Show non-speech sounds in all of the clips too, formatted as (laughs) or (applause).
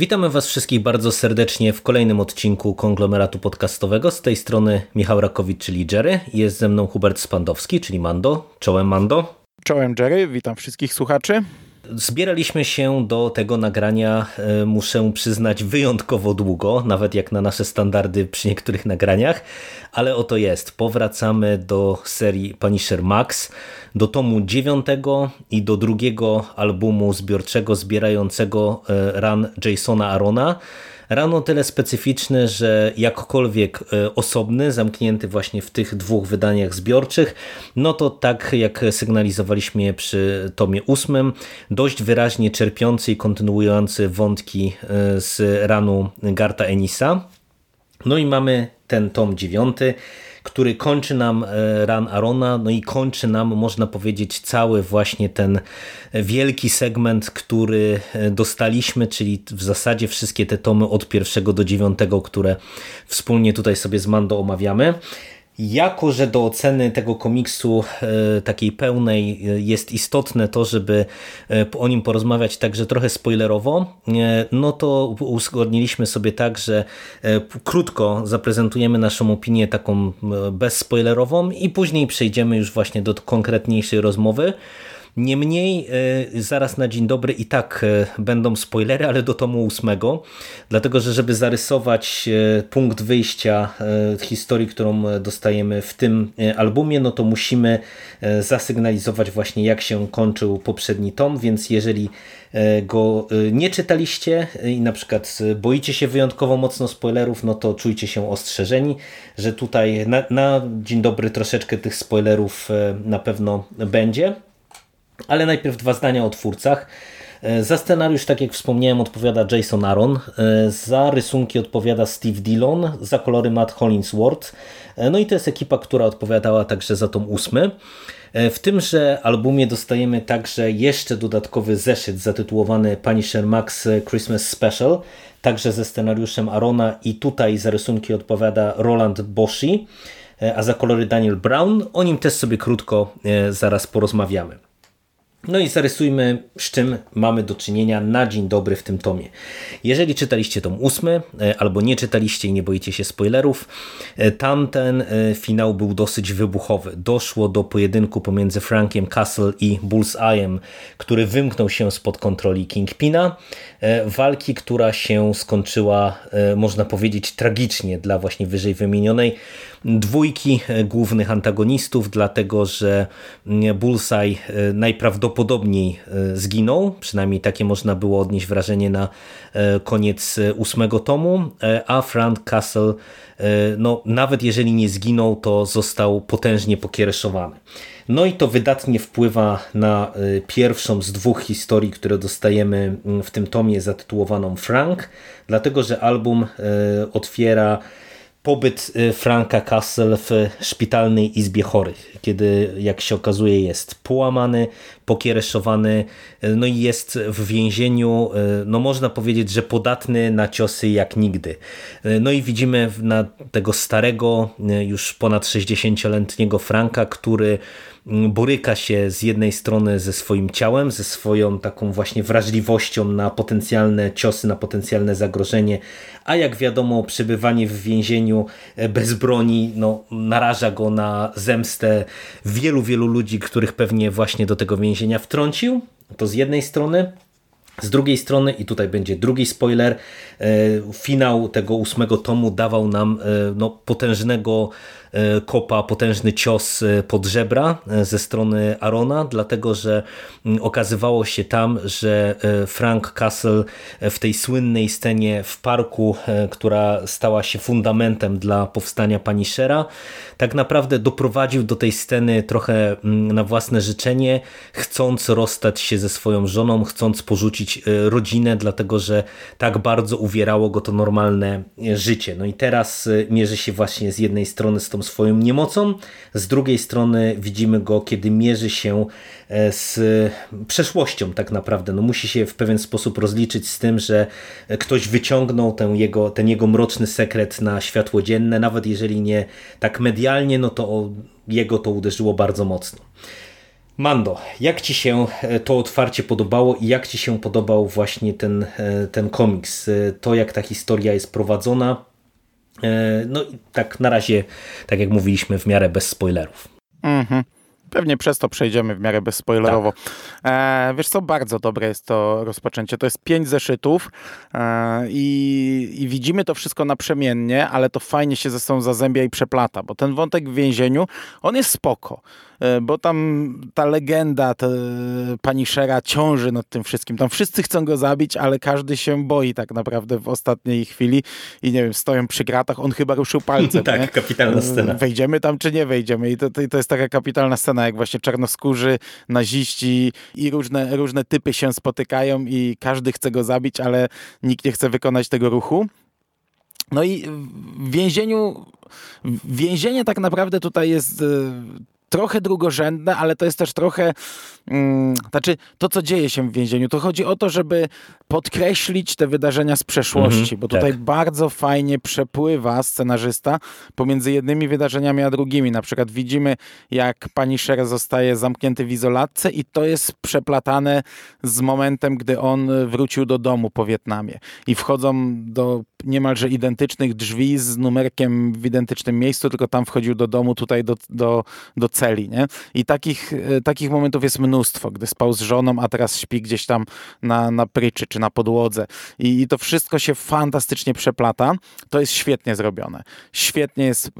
Witamy Was wszystkich bardzo serdecznie w kolejnym odcinku konglomeratu podcastowego. Z tej strony Michał Rakowicz, czyli Jerry. Jest ze mną Hubert Spandowski, czyli Mando. Czołem Mando. Czołem Jerry, witam wszystkich słuchaczy. Zbieraliśmy się do tego nagrania, e, muszę przyznać, wyjątkowo długo, nawet jak na nasze standardy przy niektórych nagraniach, ale oto jest. Powracamy do serii Punisher Max, do tomu dziewiątego i do drugiego albumu zbiorczego zbierającego e, run Jasona Arona. Rano tyle specyficzny, że jakkolwiek e, osobny, zamknięty właśnie w tych dwóch wydaniach zbiorczych, no to tak jak sygnalizowaliśmy przy tomie ósmym, dość wyraźnie czerpiący i kontynuujący wątki e, z ranu Garta Enisa. No i mamy ten tom dziewiąty, który kończy nam e, Run Arona, no i kończy nam, można powiedzieć, cały właśnie ten wielki segment, który e, dostaliśmy, czyli w zasadzie wszystkie te tomy od pierwszego do dziewiątego, które wspólnie tutaj sobie z Mando omawiamy. Jako, że do oceny tego komiksu e, takiej pełnej e, jest istotne to, żeby e, o nim porozmawiać także trochę spoilerowo, no to uzgodniliśmy sobie tak, że krótko zaprezentujemy naszą opinię taką bezspoilerową i później przejdziemy już właśnie do konkretniejszej rozmowy. Niemniej e, zaraz na dzień dobry i tak e, będą spoilery, ale do tomu ósmego, dlatego że żeby zarysować e, punkt wyjścia historii, którą dostajemy w tym albumie, no to musimy zasygnalizować właśnie jak się kończył poprzedni tom, więc jeżeli go nie czytaliście i na przykład boicie się wyjątkowo mocno spoilerów, no to czujcie się ostrzeżeni, że tutaj na, na dzień dobry troszeczkę tych spoilerów na pewno będzie. Ale najpierw dwa zdania o twórcach. E, za scenariusz, tak jak wspomniałem, odpowiada Jason Aaron, e, za rysunki odpowiada Steve Dillon, za kolory Matt Hollingsworth. E, no i to jest ekipa, która odpowiadała także za tom ósmy. W tymże albumie dostajemy także jeszcze dodatkowy zeszyt zatytułowany Punisher Max Christmas Special, także ze scenariuszem Arona i tutaj za rysunki odpowiada Roland Boshi, a za kolory Daniel Brown. O nim też sobie krótko zaraz porozmawiamy. No i zarysujmy, z czym mamy do czynienia na dzień dobry w tym tomie. Jeżeli czytaliście tom ósmy, e, albo nie czytaliście i nie boicie się spoilerów, e, tamten e, finał był dosyć wybuchowy. Doszło do pojedynku pomiędzy Frankiem Castle i Bullseye'em, który wymknął się spod kontroli Kingpina. Walki, która się skończyła, można powiedzieć, tragicznie dla właśnie wyżej wymienionej dwójki głównych antagonistów, dlatego że Bullseye najprawdopodobniej zginął, przynajmniej takie można było odnieść wrażenie na koniec ósmego tomu, a Frank Castle no, nawet jeżeli nie zginął, to został potężnie pokiereszowany. No i to wydatnie wpływa na pierwszą z dwóch historii, które dostajemy w tym tomie zatytułowaną Frank, dlatego że album otwiera pobyt Franka Castle w szpitalnej izbie chorych, kiedy jak się okazuje jest połamany, pokiereszowany, y, no i jest w więzieniu, y, no można powiedzieć, że podatny na ciosy jak nigdy. No i widzimy na tego starego, już ponad 60-letniego Franka, który boryka się z jednej strony ze swoim ciałem, ze swoją taką właśnie wrażliwością na potencjalne ciosy, na potencjalne zagrożenie, a jak wiadomo przebywanie w więzieniu e, bez broni no, naraża go na zemstę wielu, wielu ludzi, których pewnie właśnie do tego więzienia wtrącił. To z jednej strony. Z drugiej strony, i tutaj będzie drugi spoiler, e, finał tego ósmego tomu dawał nam e, no, potężnego kopa potężny cios e, pod żebra e, ze strony Arona, dlatego że okazywało się tam, że Frank Castle w tej słynnej scenie w parku, która stała się fundamentem dla powstania Punishera, tak naprawdę doprowadził do tej sceny trochę na własne życzenie, chcąc rozstać się ze swoją żoną, chcąc porzucić rodzinę, dlatego że tak bardzo uwierało go to normalne życie. No i teraz mierzy się właśnie z jednej strony z tą swoją niemocą, z drugiej strony widzimy go, kiedy mierzy się e, z przeszłością tak naprawdę. No musi się w pewien sposób rozliczyć z tym, że ktoś wyciągnął ten jego, ten jego mroczny sekret na światło dzienne, nawet jeżeli nie tak medialnie, no to jego to uderzyło bardzo mocno. Mando, jak ci się e, to otwarcie podobało i jak ci się podobał właśnie ten, e, ten komiks? E, to, jak ta historia jest prowadzona. No i tak na razie, tak jak mówiliśmy, w miarę bez spoilerów. Mhm. Pewnie przez to przejdziemy w miarę bezspoilerowo. Tak. E, wiesz co, bardzo dobre jest to rozpoczęcie. To jest pięć zeszytów e, i, i, widzimy to wszystko naprzemiennie, ale to fajnie się ze sobą zazębia i przeplata, bo ten wątek w więzieniu, on jest spoko. E, bo tam ta legenda ta, pani Szera ciąży nad tym wszystkim. Tam wszyscy chcą go zabić, ale każdy się boi tak naprawdę w ostatniej chwili i nie wiem, stoją przy gratach, on chyba ruszył palcem. (laughs) tak, nie? kapitalna scena. Wejdziemy tam czy nie wejdziemy i to, to, to jest taka kapitalna scena, jak właśnie czarnoskórzy, naziści i różne, różne typy się spotykają i każdy chce go zabić, ale nikt nie chce wykonać tego ruchu. No i w więzieniu, więzienie tak naprawdę tutaj jest e, trochę drugorzędne, ale to jest też trochę, mm, znaczy to, co dzieje się w więzieniu. To chodzi o to, żeby podkreślić te wydarzenia z przeszłości, mhm, bo tutaj tak. bardzo fajnie przepływa scenarzysta pomiędzy jednymi wydarzeniami a drugimi. Na przykład widzimy, jak pani Sher zostaje zamknięty w izolatce i to jest przeplatane z momentem, gdy on wrócił do domu po Wietnamie i wchodzą do niemalże identycznych drzwi z numerkiem w identycznym miejscu, tylko tam wchodził do domu, tutaj do, do, do celi. Nie? I takich, e, takich momentów jest mnóstwo, gdy spał z żoną, a teraz śpi gdzieś tam na, na pryczy czy na podłodze. I, I to wszystko się fantastycznie przeplata. To jest świetnie zrobione. Świetnie jest e,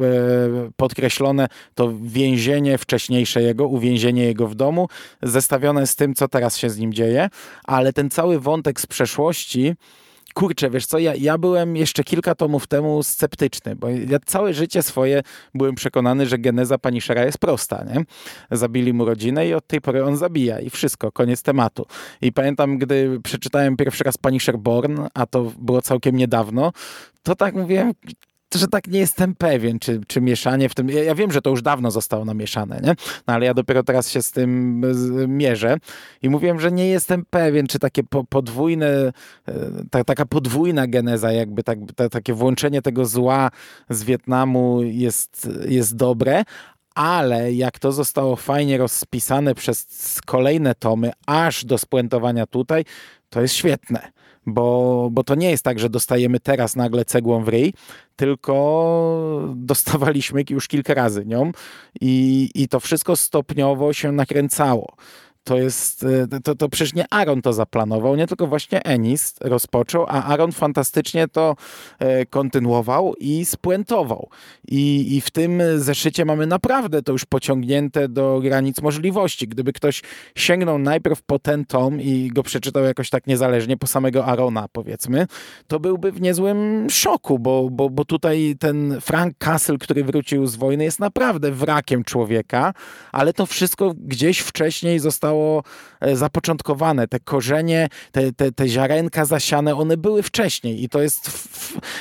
podkreślone to więzienie wcześniejsze jego, uwięzienie jego w domu, zestawione z tym, co teraz się z nim dzieje, ale ten cały wątek z przeszłości kurczę, wiesz co, ja, ja byłem jeszcze kilka tomów temu sceptyczny, bo ja całe życie swoje byłem przekonany, że geneza pani Szera jest prosta, nie? Zabili mu rodzinę i od tej pory on zabija i wszystko, koniec tematu. I pamiętam, gdy przeczytałem pierwszy raz pani Sherborn, a to było całkiem niedawno, to tak mówiłem, że tak nie jestem pewien, czy, czy mieszanie w tym. Ja, ja, wiem, że to już dawno zostało namieszane, nie? No ale ja dopiero teraz się z tym mierzę i mówiłem, że nie jestem pewien, czy takie po, podwójne, e, ta, taka podwójna geneza, jakby tak, ta, takie włączenie tego zła z Wietnamu jest, jest dobre, ale jak to zostało fajnie rozpisane przez kolejne tomy, aż do spuentowania tutaj, to jest świetne bo, bo to nie jest tak, że dostajemy teraz nagle cegłą w ryj, tylko dostawaliśmy już kilka razy nią i, i to wszystko stopniowo się nakręcało to jest, e, to, to przecież nie Aaron to zaplanował, nie tylko właśnie Enis rozpoczął, a Aaron fantastycznie to e, kontynuował i spuentował. I, I w tym zeszycie mamy naprawdę to już pociągnięte do granic możliwości. Gdyby ktoś sięgnął najpierw po ten tom i go przeczytał jakoś tak niezależnie, po samego Arona powiedzmy, to byłby w niezłym szoku, bo, bo, bo tutaj ten Frank Castle, który wrócił z wojny, jest naprawdę wrakiem człowieka, ale to wszystko gdzieś wcześniej zostało zostało e, zapoczątkowane. Te korzenie, te, te, te ziarenka zasiane, one były wcześniej i to jest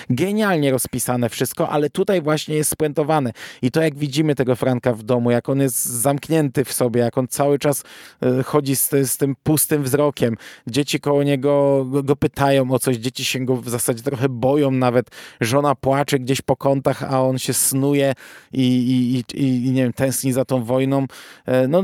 genialnie rozpisane wszystko, ale tutaj właśnie jest spuentowane. I to jak widzimy tego Franka w domu, jak on jest zamknięty w sobie, jak on cały czas e, chodzi z, z tym pustym wzrokiem. Dzieci koło niego go pytają o coś, dzieci się go w zasadzie trochę boją nawet. Żona płacze gdzieś po kątach, a on się snuje i, i, i, i nie wiem, tęskni za tą wojną. E, no,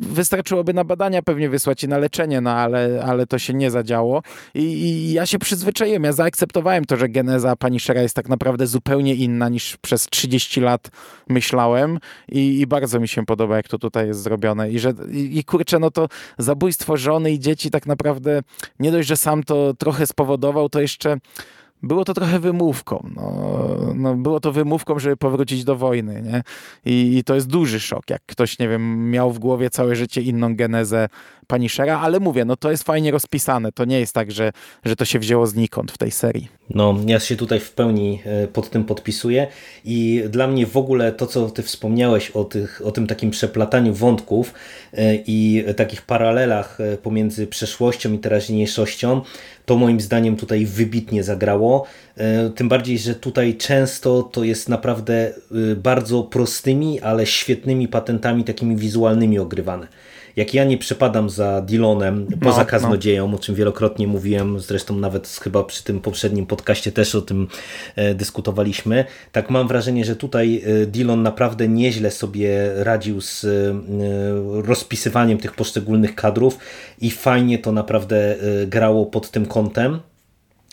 wystarczyłoby na badania pewnie wysłać i na leczenie, no ale, ale to się nie zadziało. I, I, ja się przyzwyczaiłem, ja zaakceptowałem to, że geneza pani Szera jest tak naprawdę zupełnie inna niż przez 30 lat myślałem i, i bardzo mi się podoba, jak to tutaj jest zrobione. I, że, i, i kurczę, no to zabójstwo żony i dzieci tak naprawdę nie dość, że sam to trochę spowodował, to jeszcze było to trochę wymówką. No, no, było to wymówką, żeby powrócić do wojny. Nie? I, I, to jest duży szok, jak ktoś, nie wiem, miał w głowie całe życie inną genezę Punishera, ale mówię, no to jest fajnie rozpisane. To nie jest tak, że, że to się wzięło znikąd w tej serii. No, ja się tutaj w pełni e, pod tym podpisuję i dla mnie w ogóle to, co ty wspomniałeś o, tych, o tym takim przeplataniu wątków e, i takich paralelach e, pomiędzy przeszłością i teraźniejszością, to moim zdaniem tutaj wybitnie zagrało. Tym bardziej, że tutaj często to jest naprawdę bardzo prostymi, ale świetnymi patentami takimi wizualnymi ogrywane. Jak ja nie przepadam za Dylonem poza no, kaznodzieją, no. o czym wielokrotnie mówiłem, zresztą nawet chyba przy tym poprzednim podcaście też o tym e, dyskutowaliśmy, tak mam wrażenie, że tutaj e, Dillon naprawdę nieźle sobie radził z e, rozpisywaniem tych poszczególnych kadrów i fajnie to naprawdę grało pod tym kątem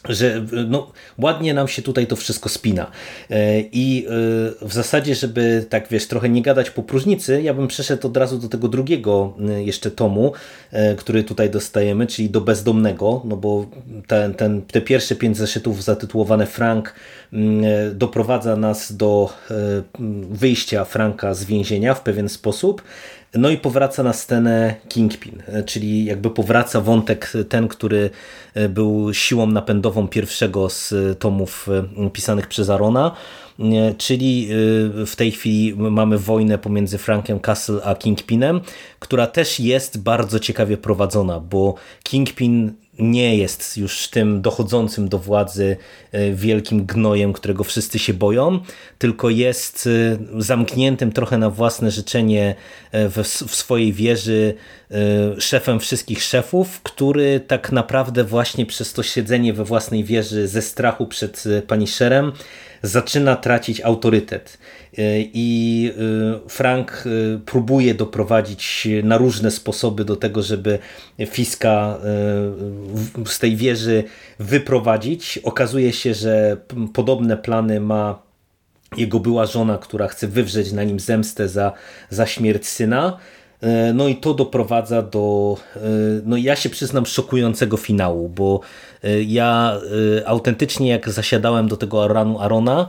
że no, ładnie nam się tutaj to wszystko spina. E, I e, w zasadzie, żeby tak wiesz, trochę nie gadać po próżnicy, ja bym przeszedł od razu do tego drugiego e, jeszcze tomu, który tutaj dostajemy, czyli do bezdomnego, no bo ten, ten, te pierwsze pięć zeszytów zatytułowane Frank doprowadza nas do wyjścia Franka z więzienia w pewien sposób. No i powraca na scenę Kingpin, czyli jakby powraca wątek ten, który e, był siłą napędową pierwszego z tomów e, pisanych przez Arona, e, czyli w tej chwili mamy wojnę pomiędzy Frankiem Castle a Kingpinem, która też jest bardzo ciekawie prowadzona, bo Kingpin nie jest już tym dochodzącym do władzy e, wielkim gnojem, którego wszyscy się boją, tylko jest e, zamkniętym trochę na własne życzenie e, w, w swojej wieży szefem wszystkich szefów, który tak naprawdę właśnie przez to siedzenie we własnej wieży ze strachu przed Punisherem zaczyna tracić autorytet. E, I e, Frank e, próbuje doprowadzić na różne sposoby do tego, żeby Fiska z tej wieży wyprowadzić. Okazuje się, że podobne plany ma jego była żona, która chce wywrzeć na nim zemstę za, za śmierć syna. No i to doprowadza do, no ja się przyznam, szokującego finału, bo ja autentycznie jak zasiadałem do tego Aranu Arona,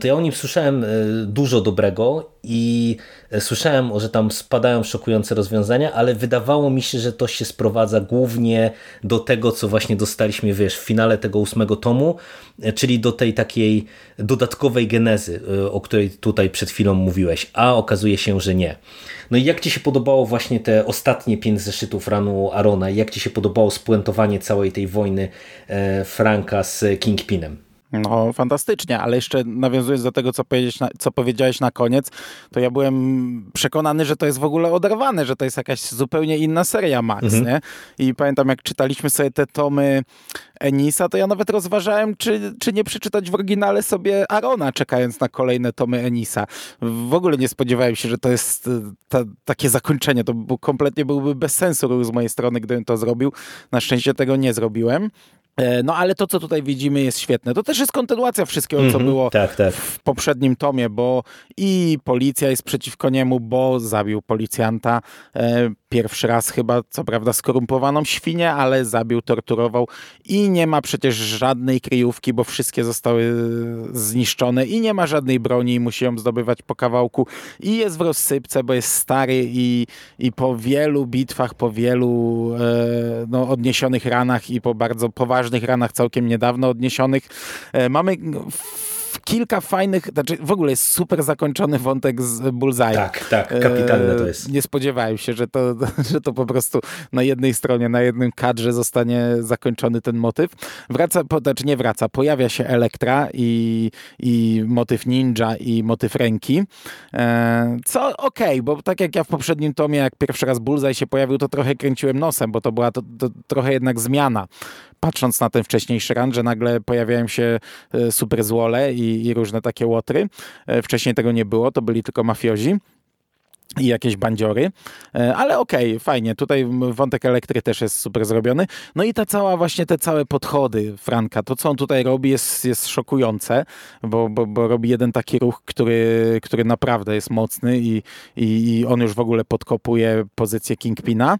to ja o nim słyszałem e, dużo dobrego i e, słyszałem, że tam spadają szokujące rozwiązania, ale wydawało mi się, że to się sprowadza głównie do tego, co właśnie dostaliśmy wiesz, w finale tego ósmego tomu, czyli do tej takiej dodatkowej genezy, o której tutaj przed chwilą mówiłeś, a okazuje się, że nie. No i jak Ci się podobało właśnie te ostatnie pięć zeszytów ranu Arona jak Ci się podobało spuentowanie całej tej wojny Franka z Kingpinem? No, fantastycznie, ale jeszcze nawiązując do tego, co powiedziałeś, na, co powiedziałeś na koniec, to ja byłem przekonany, że to jest w ogóle oderwane, że to jest jakaś zupełnie inna seria Max, mhm. nie? I pamiętam, jak czytaliśmy sobie te tomy Enisa, to ja nawet rozważałem, czy, czy nie przeczytać w oryginale sobie Arona, czekając na kolejne tomy Enisa. W ogóle nie spodziewałem się, że to jest e, ta, takie zakończenie. To był, kompletnie byłby bez sensu z mojej strony, gdybym to zrobił. Na szczęście tego nie zrobiłem. E, no ale to, co tutaj widzimy jest świetne. To też jest kontynuacja wszystkiego, mm -hmm, co mhm. było tak, tak. w poprzednim tomie, bo i policja jest przeciwko niemu, bo zabił policjanta. E, pierwszy raz chyba, co prawda, skorumpowaną świnię, ale zabił, torturował i nie ma przecież żadnej kryjówki, bo wszystkie zostały zniszczone i nie ma żadnej broni i musi ją zdobywać po kawałku i jest w rozsypce, bo jest stary i, i po wielu bitwach, po wielu e, no, odniesionych ranach i po bardzo poważnych ranach całkiem niedawno odniesionych, e, mamy kilka fajnych, znaczy w ogóle jest super zakończony wątek z Bullseye. Tak, tak, kapitalne to jest. E, nie spodziewałem się, że to, (laughs) że to po prostu na jednej stronie, na jednym kadrze zostanie zakończony ten motyw. Wraca, znaczy nie wraca, pojawia się Elektra i, i motyw ninja i motyw ręki, e, co okej, okay, bo tak jak ja w poprzednim tomie, jak pierwszy raz Bullseye się pojawił, to trochę kręciłem nosem, bo to była to, to trochę jednak zmiana patrząc na ten wcześniejszy run, że nagle pojawiają się e, super złole i, i różne takie łotry. E, wcześniej tego nie było, to byli tylko mafiozi i jakieś bandziory, e, ale okej, okay, fajnie, tutaj wątek elektry też jest super zrobiony, no i ta cała właśnie te całe podchody Franka, to co on tutaj robi jest, jest szokujące, bo, bo, bo robi jeden taki ruch, który, który naprawdę jest mocny i, i, i on już w ogóle podkopuje pozycję Kingpina,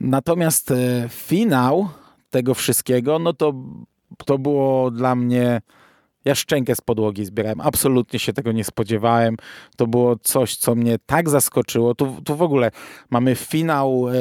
natomiast finał tego wszystkiego, no to to było dla mnie ja szczękę z podłogi zbierałem. Absolutnie się tego nie spodziewałem. To było coś, co mnie tak zaskoczyło. Tu, tu w ogóle mamy finał, e,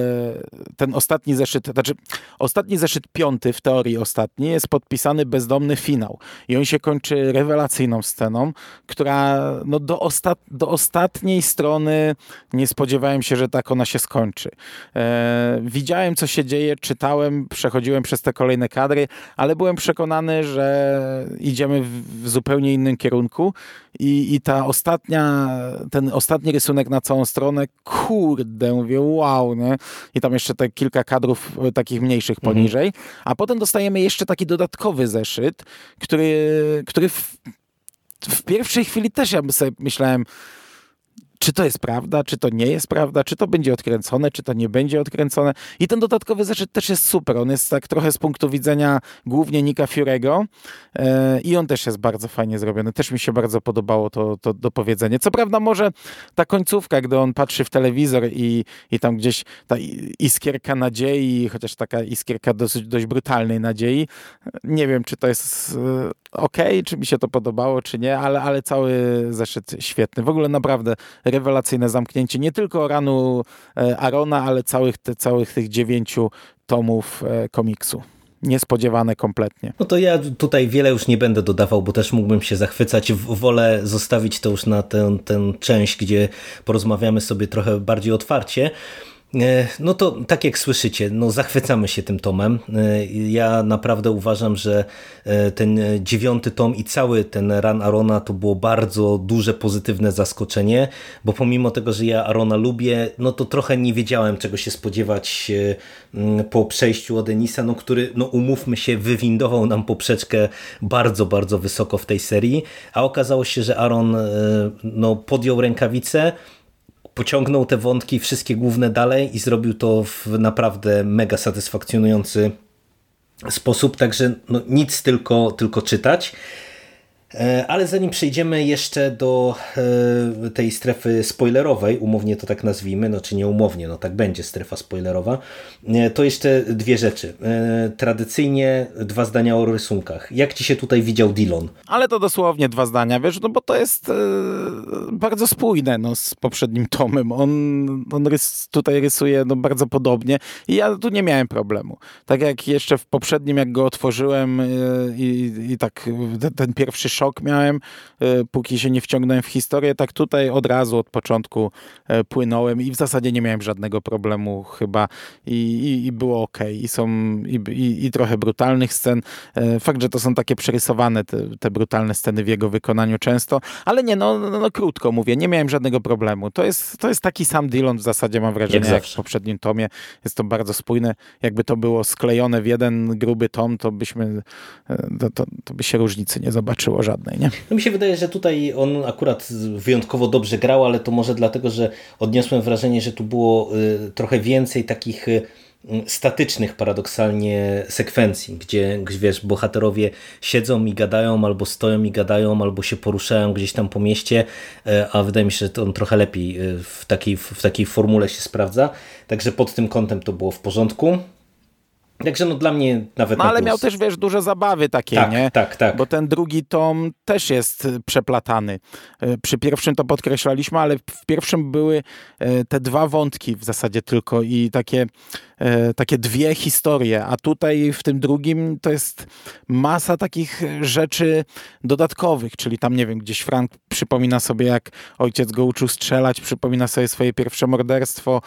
ten ostatni zeszyt, znaczy ostatni zeszyt piąty, w teorii ostatni, jest podpisany bezdomny finał. I on się kończy rewelacyjną sceną, która no, do, ostat, do ostatniej strony nie spodziewałem się, że tak ona się skończy. E, widziałem, co się dzieje, czytałem, przechodziłem przez te kolejne kadry, ale byłem przekonany, że idziemy w w zupełnie innym kierunku i, i ta ostatnia, ten ostatni rysunek na całą stronę, kurde, mówię, wow, nie? I tam jeszcze te kilka kadrów e, takich mniejszych mhm. poniżej, mhm. a potem dostajemy jeszcze taki dodatkowy zeszyt, który, który w, w pierwszej chwili też ja sobie myślałem, czy to jest prawda, czy to nie jest prawda, czy to będzie odkręcone, czy to nie będzie odkręcone. I ten dodatkowy zeszyt też jest super. On jest tak trochę z punktu widzenia głównie Nika Furego e, i on też jest bardzo fajnie zrobiony. Też mi się bardzo podobało to, to dopowiedzenie. Co prawda może ta końcówka, gdy on patrzy w telewizor i, i tam gdzieś ta iskierka nadziei, chociaż taka iskierka dosyć, dość brutalnej nadziei, nie wiem, czy to jest e, ok, czy mi się to podobało, czy nie, ale, ale cały zeszyt świetny. W ogóle naprawdę rewelacyjne zamknięcie nie tylko ranu e, Arona, ale całych, te, całych tych dziewięciu tomów e, komiksu niespodziewane kompletnie. No to ja tutaj wiele już nie będę dodawał, bo też mógłbym się zachwycać. Wolę zostawić to już na tę, tę część, gdzie porozmawiamy sobie trochę bardziej otwarcie. E, no to tak jak słyszycie, no zachwycamy się tym tomem. E, ja naprawdę uważam, że e, ten dziewiąty tom i cały ten run Arona to było bardzo duże pozytywne zaskoczenie, bo pomimo tego, że ja Arona lubię, no to trochę nie wiedziałem czego się spodziewać po przejściu od Enisa, no który, no umówmy się, wywindował nam poprzeczkę bardzo, bardzo wysoko w tej serii, a okazało się, że Aaron no, podjął rękawice, pociągnął te wątki wszystkie główne dalej i zrobił to w naprawdę mega satysfakcjonujący sposób, także no, nic tylko, tylko czytać. E, ale zanim przejdziemy jeszcze do e, tej strefy spoilerowej, umownie to tak nazwijmy, no czy nie umownie, no tak będzie strefa spoilerowa, e, to jeszcze dwie rzeczy. Tradycyjnie dwa zdania o rysunkach. Jak ci się tutaj widział Dillon? Ale to dosłownie dwa zdania, wiesz, no bo to jest bardzo spójne no, z poprzednim tomem. On, on rys, tutaj rysuje no, bardzo podobnie i ja tu nie miałem problemu. Tak jak jeszcze w poprzednim, jak go otworzyłem i, i tak ten, ten pierwszy szok szok miałem, e, póki się nie wciągnąłem w historię, tak tutaj od razu, od początku e, płynąłem i w zasadzie nie miałem żadnego problemu chyba i, i, i było ok. I są i, i, trochę brutalnych scen. E, fakt, że to są takie przerysowane te, te brutalne sceny w jego wykonaniu często, ale nie, no, no, no, krótko mówię, nie miałem żadnego problemu. To jest, to jest taki sam Dillon w zasadzie mam wrażenie, jak, jak w poprzednim tomie. Jest to bardzo spójne. Jakby to było sklejone w jeden gruby tom, to byśmy, to, to, to by się różnicy nie zobaczyło żadnej, nie? No mi się wydaje, że tutaj on akurat wyjątkowo dobrze grał, ale to może dlatego, że odniosłem wrażenie, że tu było y, trochę więcej takich y, statycznych paradoksalnie sekwencji, gdzie wiesz, bohaterowie siedzą i gadają, albo stoją i gadają, albo się poruszają gdzieś tam po mieście, y, a wydaje mi się, że to on trochę lepiej w takiej, w takiej formule się sprawdza. Także pod tym kątem to było w porządku. Także no dla mnie nawet. No ale miał też, wiesz, duże zabawy takie, tak, nie? Tak, tak. Bo ten drugi tom też jest e, przeplatany. E, przy pierwszym to podkreślaliśmy, ale w pierwszym były e, te dwa wątki w zasadzie tylko i takie takie dwie historie, a tutaj w tym drugim to jest masa takich rzeczy dodatkowych, czyli tam, nie wiem, gdzieś Frank przypomina sobie, jak ojciec go uczył strzelać, przypomina sobie swoje pierwsze morderstwo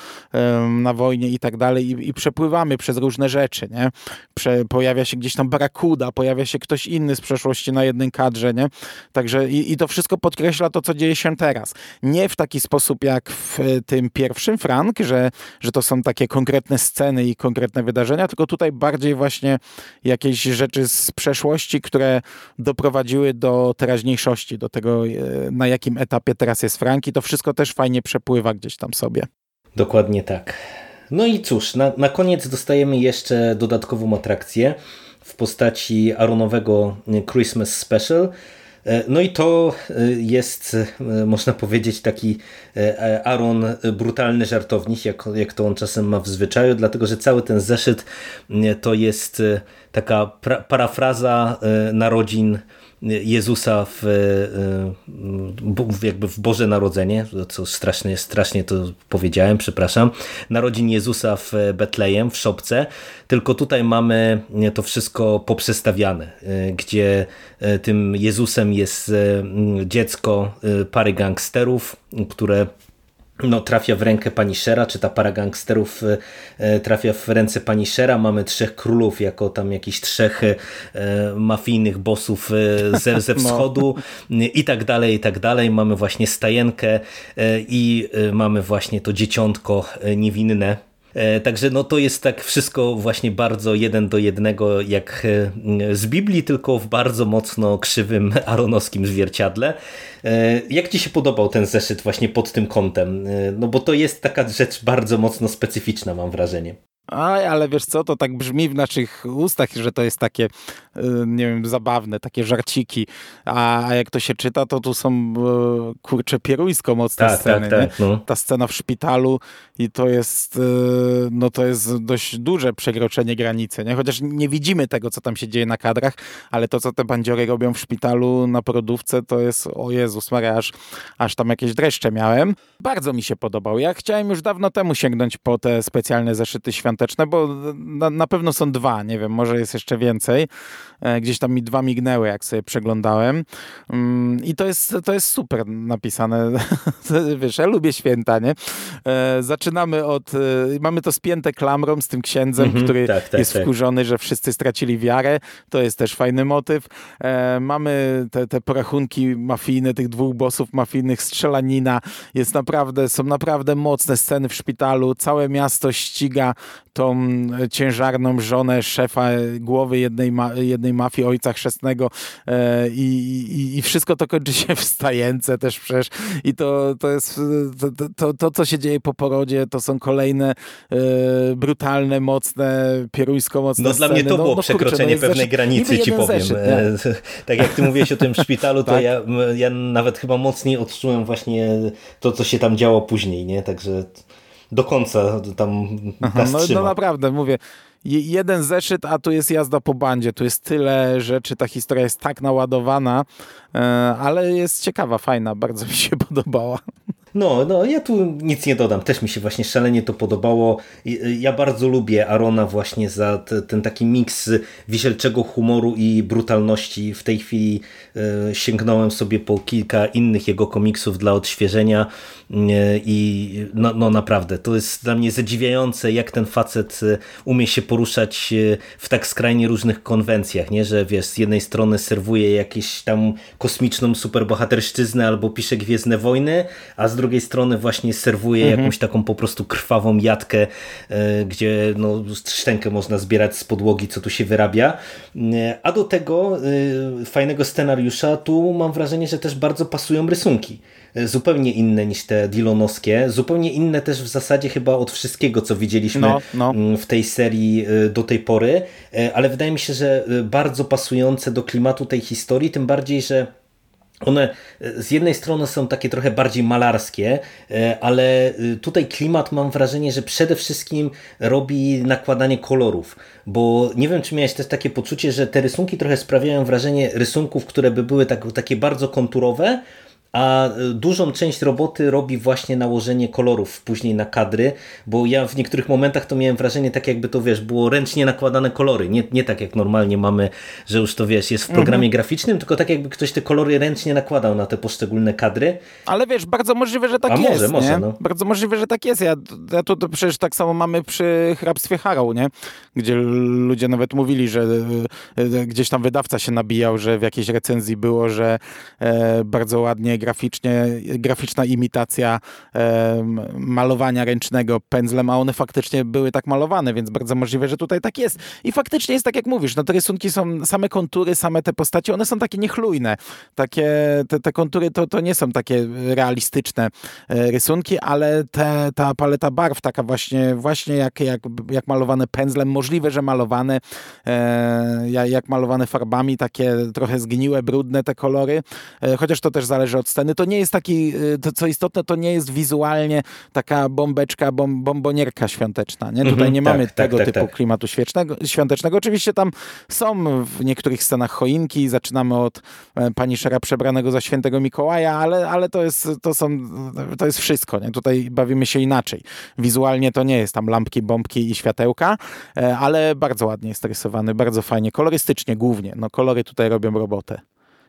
na wojnie i tak dalej i, i przepływamy przez różne rzeczy, nie? Prze, pojawia się gdzieś tam Barakuda, pojawia się ktoś inny z przeszłości na jednym kadrze, nie? Także i, i to wszystko podkreśla to, co dzieje się teraz. Nie w taki sposób jak w tym pierwszym Frank, że, że to są takie konkretne sceny, sceny i konkretne wydarzenia, tylko tutaj bardziej właśnie jakieś rzeczy z przeszłości, które doprowadziły do teraźniejszości, do tego, e, na jakim etapie teraz jest Frank i to wszystko też fajnie przepływa gdzieś tam sobie. Dokładnie tak. No i cóż, na, na koniec dostajemy jeszcze dodatkową atrakcję w postaci Aronowego Christmas Special, E, no i to e, jest, e, można powiedzieć, taki Aaron brutalny żartownik, jak, jak to on czasem ma w zwyczaju, dlatego że cały ten zeszyt to jest taka pra parafraza narodzin Jezusa w, e, jakby w Boże Narodzenie, co strasznie, strasznie to powiedziałem, przepraszam, narodzin Jezusa w Betlejem, w Szopce, tylko tutaj mamy to wszystko poprzestawiane, e, gdzie e, tym Jezusem jest dziecko pary gangsterów, które no, trafia w rękę pani Shera, czy ta para gangsterów trafia w ręce pani Shera. Mamy trzech królów jako tam jakichś trzech mafijnych bossów ze, ze (laughs) wschodu no. i tak dalej, i tak dalej. Mamy właśnie stajenkę i mamy właśnie to dzieciątko niewinne, E, także no to jest tak wszystko właśnie bardzo jeden do jednego jak e, z Biblii, tylko w bardzo mocno krzywym aronowskim zwierciadle. E, jak Ci się podobał ten zeszyt właśnie pod tym kątem? No bo to jest taka rzecz bardzo mocno specyficzna mam wrażenie. Aj, ale wiesz co, to tak brzmi w naszych ustach, że to jest takie, y, nie wiem, zabawne, takie żarciki, a, jak to się czyta, to tu są, y, kurcze, pieruńsko mocne tak, sceny. Tak, tak, no. Ta scena w szpitalu i to jest, y, no to jest dość duże przekroczenie granicy, nie? Chociaż nie widzimy tego, co tam się dzieje na kadrach, ale to, co te bandziory robią w szpitalu na porodówce, to jest, o Jezus Maria, aż, aż tam jakieś dreszcze miałem. Bardzo mi się podobał. Ja chciałem już dawno temu sięgnąć po te specjalne zeszyty świąteczne, świąteczne, bo na, na, pewno są dwa, nie wiem, może jest jeszcze więcej. E, gdzieś tam mi dwa mignęły, jak sobie przeglądałem. Mm, I to jest, to jest super napisane. (laughs) Wiesz, ja lubię święta, nie? E, zaczynamy od... E, mamy to spięte klamrą z tym księdzem, mhm, który tak, tak, jest tak. wkurzony, że wszyscy stracili wiarę. To jest też fajny motyw. Mamy te, te porachunki mafijne, tych dwóch bossów mafijnych, strzelanina. Jest naprawdę, są naprawdę mocne sceny w szpitalu. Całe miasto ściga tą ciężarną żonę szefa głowy jednej, ma jednej mafii, ojca chrzestnego e, i, i, i, wszystko to kończy się w stajence też przecież i to, to jest to, to, to, co się dzieje po porodzie, to są kolejne e, brutalne, mocne, pieruńsko mocne No sceny. dla mnie to no, było no, przekroczenie kurczę, no pewnej zeszyt, granicy, ci powiem. Zeszyt, e, (laughs) tak jak ty mówiłeś o tym szpitalu, to tak. ja, ja nawet chyba mocniej odczułem właśnie to, co się tam działo później, nie? Także do końca tam Aha, no, no naprawdę, mówię, jeden zeszyt, a tu jest jazda po bandzie, tu jest tyle rzeczy, ta historia jest tak naładowana, e, ale jest ciekawa, fajna, bardzo mi się (laughs) podobała. No, no, ja tu nic nie dodam. Też mi się właśnie szalenie to podobało. Y, ja bardzo lubię Arona właśnie za te, ten taki miks wisielczego humoru i brutalności. W tej chwili y, sięgnąłem sobie po kilka innych jego komiksów dla odświeżenia y, i no, no naprawdę, to jest dla mnie zadziwiające, jak ten facet umie się poruszać w tak skrajnie różnych konwencjach, nie? Że wiesz, z jednej strony serwuje jakieś tam kosmiczną superbohaterszczyznę albo pisze Gwiezdne Wojny, a z drugiej drugiej strony właśnie serwuje mhm. jakąś taką po prostu krwawą jatkę, e, gdzie no, szczękę można zbierać z podłogi, co tu się wyrabia. E, a do tego e, fajnego scenariusza tu mam wrażenie, że też bardzo pasują rysunki zupełnie inne niż te Dillonowskie, zupełnie inne też w zasadzie chyba od wszystkiego, co widzieliśmy no, no. Mm, w tej serii do tej pory, ale wydaje mi się, że bardzo pasujące do klimatu tej historii, tym bardziej, że one e, z jednej strony są takie trochę bardziej malarskie, e, ale e, tutaj klimat mam wrażenie, że przede wszystkim robi nakładanie kolorów, bo nie wiem, czy miałeś też takie poczucie, że te rysunki trochę sprawiają wrażenie rysunków, które by były tak, takie bardzo konturowe, a e, dużą część roboty robi właśnie nałożenie kolorów później na kadry, bo ja w niektórych momentach to miałem wrażenie tak jakby to wiesz, było ręcznie nakładane kolory, nie, nie tak jak normalnie mamy, że już to wiesz, jest w programie mhm. graficznym, tylko tak jakby ktoś te kolory ręcznie nakładał na te poszczególne kadry. Ale wiesz, bardzo możliwe, że tak a jest. Może, może, no. Bardzo możliwe, że tak jest. Ja, ja to, to przecież tak samo mamy przy hrabstwie Harrow, nie? Gdzie ludzie nawet mówili, że e, e, gdzieś tam wydawca się nabijał, że w jakiejś recenzji było, że e, bardzo ładnie graficznie, graficzna imitacja malowania ręcznego pędzlem, a one faktycznie były tak malowane, więc bardzo możliwe, że tutaj tak jest. I faktycznie jest tak, jak mówisz, no te rysunki są, same kontury, same te postacie, one są takie niechlujne. Takie, te, te kontury to, to nie są takie realistyczne e, rysunki, ale te, ta paleta barw, taka właśnie, właśnie jak, jak, jak malowane pędzlem, możliwe, że malowane, e, jak malowane farbami, takie trochę zgniłe, brudne te kolory, e, chociaż to też zależy od sceny. To nie jest taki, y, to co istotne, to nie jest wizualnie taka bombeczka, bom, bombonierka świąteczna. Nie? Tutaj mhm, nie tak, mamy tak, tego tak, typu tak. klimatu świątecznego. Oczywiście tam są w niektórych scenach choinki, zaczynamy od e, pani Szera przebranego za świętego Mikołaja, ale, ale to, jest, to, są, to jest wszystko. Nie? Tutaj bawimy się inaczej. Wizualnie to nie jest tam lampki, bombki i światełka, e, ale bardzo ładnie jest rysowany, bardzo fajnie, kolorystycznie głównie. No, kolory tutaj robią robotę.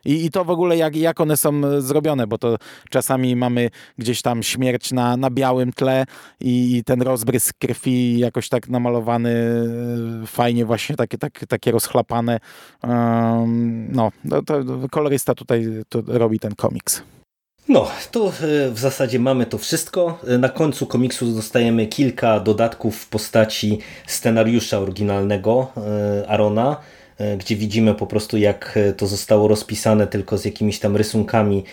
I, i to w ogóle jak, jak one są zrobione, bo to czasami mamy gdzieś tam śmierć na, na białym tle i, i ten rozbrysk krwi jakoś tak namalowany e, fajnie właśnie takie, tak, takie rozchlapane. Um, no, to, to kolorysta tutaj to robi ten komiks. No, tu e, w zasadzie mamy to wszystko. E, na końcu komiksu dostajemy kilka dodatków w postaci scenariusza oryginalnego e, Arona, gdzie widzimy po prostu jak to zostało rozpisane tylko z jakimiś tam rysunkami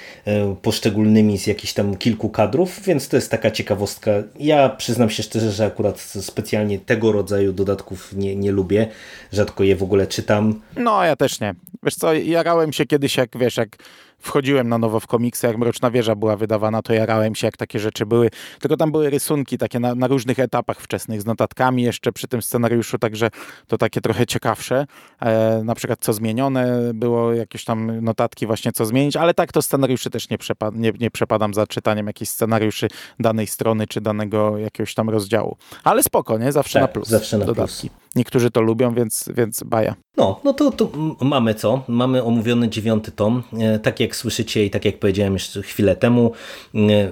poszczególnymi z jakichś tam kilku kadrów, więc to jest taka ciekawostka. Ja przyznam się szczerze, że akurat specjalnie tego rodzaju dodatków nie, nie lubię, rzadko je w ogóle czytam. No, ja też nie. Wiesz co, jarałem się kiedyś jak, wiesz, jak wchodziłem na nowo w komiksy, jak Mroczna Wieża była wydawana, to jarałem się, jak takie rzeczy były. Tylko tam były rysunki takie na, na różnych etapach wczesnych, z notatkami jeszcze przy tym scenariuszu, także to takie trochę ciekawsze. E, na przykład co zmienione, było jakieś tam notatki właśnie co zmienić, ale tak to scenariuszy też nie, przepad nie, nie przepadam za czytaniem jakichś scenariuszy danej strony, czy danego jakiegoś tam rozdziału. Ale spoko, nie? Zawsze tak, na plus. Zawsze na dodatki. plus. Niektórzy to lubią, więc, więc baja. No, no to, to mamy co? Mamy omówiony dziewiąty tom. E, tak jak słyszycie i tak jak powiedziałem jeszcze chwilę temu,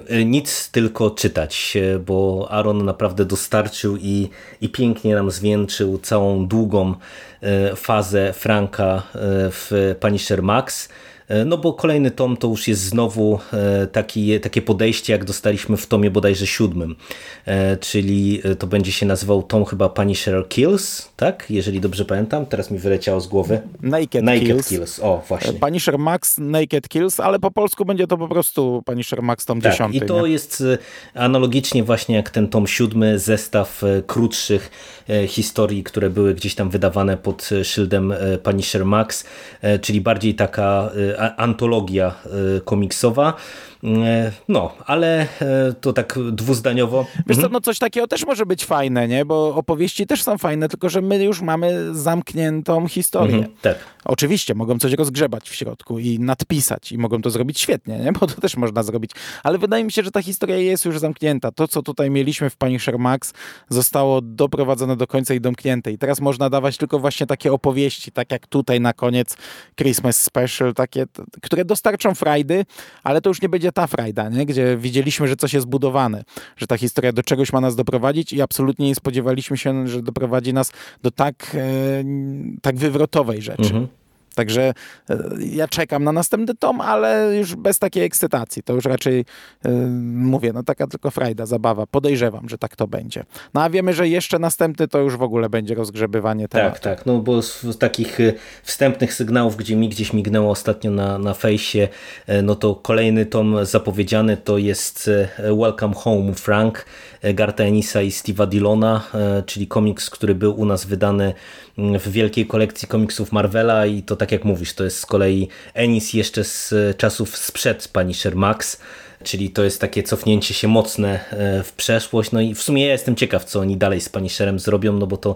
e, nic tylko czytać, e, bo Aaron naprawdę dostarczył i, i pięknie nam zwieńczył całą długą fazę Franka w Punisher Max. E, no bo kolejny tom to już jest znowu e, taki, takie podejście, jak dostaliśmy w tomie bodajże siódmym, e, czyli to będzie się nazywał tom chyba Punisher Kills, tak? Jeżeli dobrze pamiętam, teraz mi wyleciało z głowy. Naked, Naked Kills. Kills. O, właśnie. Punisher Max Naked Kills, ale po polsku będzie to po prostu Punisher Max tom tak, 10. I to nie? jest analogicznie właśnie jak ten tom siódmy, zestaw krótszych historii, które były gdzieś tam wydawane pod szyldem Punisher Max, czyli bardziej taka antologia y, komiksowa. E, no, ale e, to tak dwuzdaniowo. Wiesz co, mhm. no coś takiego też może być fajne, nie? Bo opowieści też są fajne, tylko że my już mamy zamkniętą historię. Mhm, tak. Oczywiście, mogą coś rozgrzebać w środku i nadpisać i mogą to zrobić świetnie, nie? (laughs) Bo to też można zrobić. Ale wydaje mi się, że ta historia jest już zamknięta. To, co tutaj mieliśmy w Punisher Max zostało doprowadzone do końca i domknięte. I teraz można dawać tylko właśnie takie opowieści, tak jak tutaj na koniec Christmas Special, takie, które dostarczą frajdy, ale to już nie będzie ta frajda, nie? gdzie widzieliśmy, że coś jest budowane, że ta historia do czegoś ma nas doprowadzić i absolutnie nie spodziewaliśmy się, że doprowadzi nas do tak, e, tak wywrotowej rzeczy. Mhm. Także e, ja czekam na następny tom, ale już bez takiej ekscytacji. To już raczej yy, mówię, no taka tylko frajda, zabawa. Podejrzewam, że tak to będzie. No a wiemy, że jeszcze następny to już w ogóle będzie rozgrzebywanie tematu. Tak, tak. No bo z takich e, wstępnych sygnałów, gdzie mi gdzieś mignęło ostatnio na, na fejsie, no to kolejny tom zapowiedziany to jest Welcome Home Frank Garta Enisa i Steve'a Dillona, czyli komiks, który był u nas wydany w wielkiej kolekcji komiksów Marvela i to tak jak mówisz, to jest z kolei Ennis jeszcze z czasów sprzed Punisher Max, czyli to jest takie cofnięcie się mocne e, w przeszłość. No i w sumie ja jestem ciekaw, co oni dalej z Punisherem zrobią, no bo to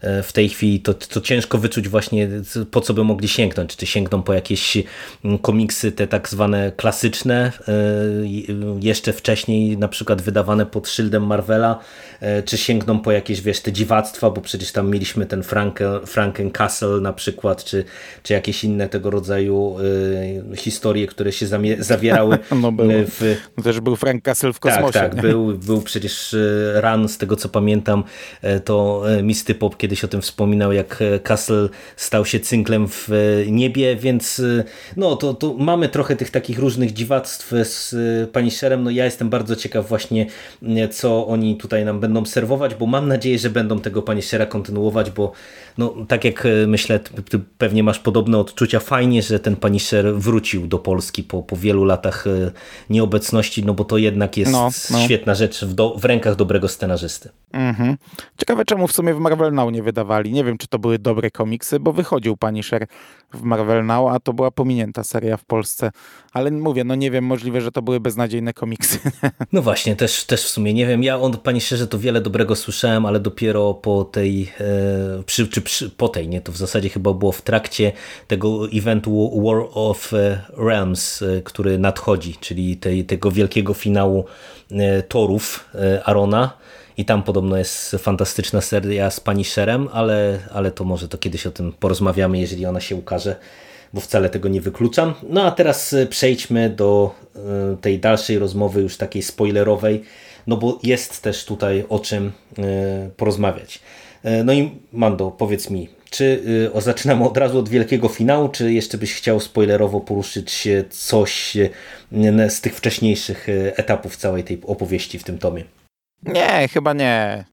e, w tej chwili to, to ciężko wyczuć właśnie po co by mogli sięgnąć. Czy sięgną po jakieś mm, komiksy te tak zwane klasyczne, e, jeszcze wcześniej na przykład wydawane pod szyldem Marvela, czy sięgną po jakieś, wiesz, te dziwactwa, bo przecież tam mieliśmy ten Franken, Franken Castle na przykład, czy, czy jakieś inne tego rodzaju historie, które się zawierały (laughs) no w no też był Frank Castle w tak, kosmosie. Tak, tak. Był, był przecież e, Run, z tego co pamiętam, e, to e, Misty Pop kiedyś o tym wspominał, jak Castle stał się cynklem w niebie, więc no to, to mamy trochę tych takich różnych dziwactw z Punisherem. No ja jestem bardzo ciekaw właśnie, co oni tutaj nam będą serwować, bo mam nadzieję, że będą tego Punishera kontynuować, bo no, tak jak myślę, ty pewnie masz podobne odczucia. Fajnie, że ten Punisher wrócił do Polski po, po wielu latach nieobecności obecności, no bo to jednak jest no, no. świetna rzecz w, do, w rękach dobrego scenarzysty. Mhm. Ciekawe czemu w sumie w Marvel Now nie wydawali. Nie wiem, czy to były dobre komiksy, bo wychodził Punisher w Marvel Now, a to była pominięta seria w Polsce. Ale mówię, no nie wiem, możliwe, że to były beznadziejne komiksy. (laughs) No właśnie, też, też w sumie nie wiem. Ja o Punisherze to wiele dobrego słyszałem, ale dopiero po tej, e, przy, czy przy, po tej, nie, to w zasadzie chyba było w trakcie tego eventu War of e, Realms, e, który nadchodzi, czyli tej, tego wielkiego finału e, torów e, Arona i tam podobno jest fantastyczna seria z Punisherem, ale, ale to może to kiedyś o tym porozmawiamy, jeżeli ona się ukaże bo wcale tego nie wykluczam. No a teraz przejdźmy do tej dalszej rozmowy, już takiej spoilerowej, no bo jest też tutaj o czym porozmawiać. No i Mando, powiedz mi, czy zaczynamy od razu od wielkiego finału, czy jeszcze byś chciał spoilerowo poruszyć coś z tych wcześniejszych etapów całej tej opowieści w tym tomie? Nie, chyba nie.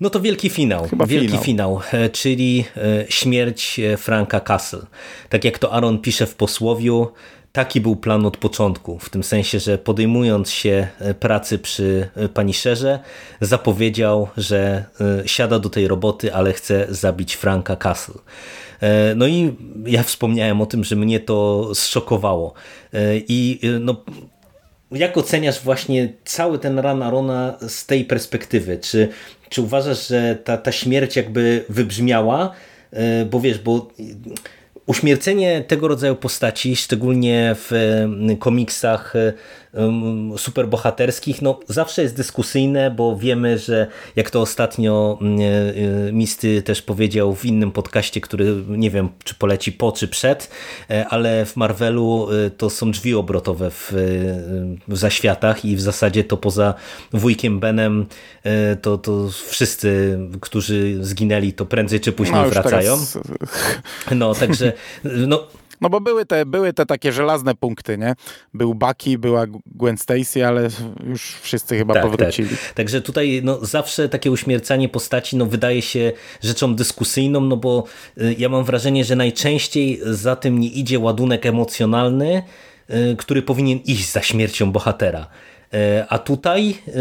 No to wielki finał, Chyba wielki finał. finał, e, czyli e, śmierć e, Franka Castle. Tak jak to Aaron pisze w posłowiu, taki był plan od początku, w tym sensie, że podejmując się pracy przy Punisherze, zapowiedział, że siada do tej roboty, ale chce zabić Franka Castle. No i ja wspomniałem o tym, że mnie to zszokowało. I no, jak oceniasz właśnie cały ten ran Arona z tej perspektywy? Czy, czy uważasz, że ta, ta śmierć jakby wybrzmiała? E, bo wiesz, bo uśmiercenie tego rodzaju postaci, szczególnie w komiksach superbohaterskich, no zawsze jest dyskusyjne, bo wiemy, że jak to ostatnio mm, e, e, Misty też powiedział w innym podcaście, który nie wiem, czy poleci po, czy przed, e, ale w Marvelu to są drzwi obrotowe w, w zaświatach i w zasadzie to poza wujkiem Benem to, to wszyscy, którzy zginęli, to prędzej czy później no, wracają. Teraz... No, także no, no bo były te, były te takie żelazne punkty, nie? Był Bucky, była Gwen Stacy, ale już wszyscy chyba tak, powrócili. Tak. Także tutaj no, zawsze takie uśmiercanie postaci no, wydaje się rzeczą dyskusyjną, no bo y, ja mam wrażenie, że najczęściej za tym nie idzie ładunek emocjonalny, y, który powinien iść za śmiercią bohatera. E, a tutaj e,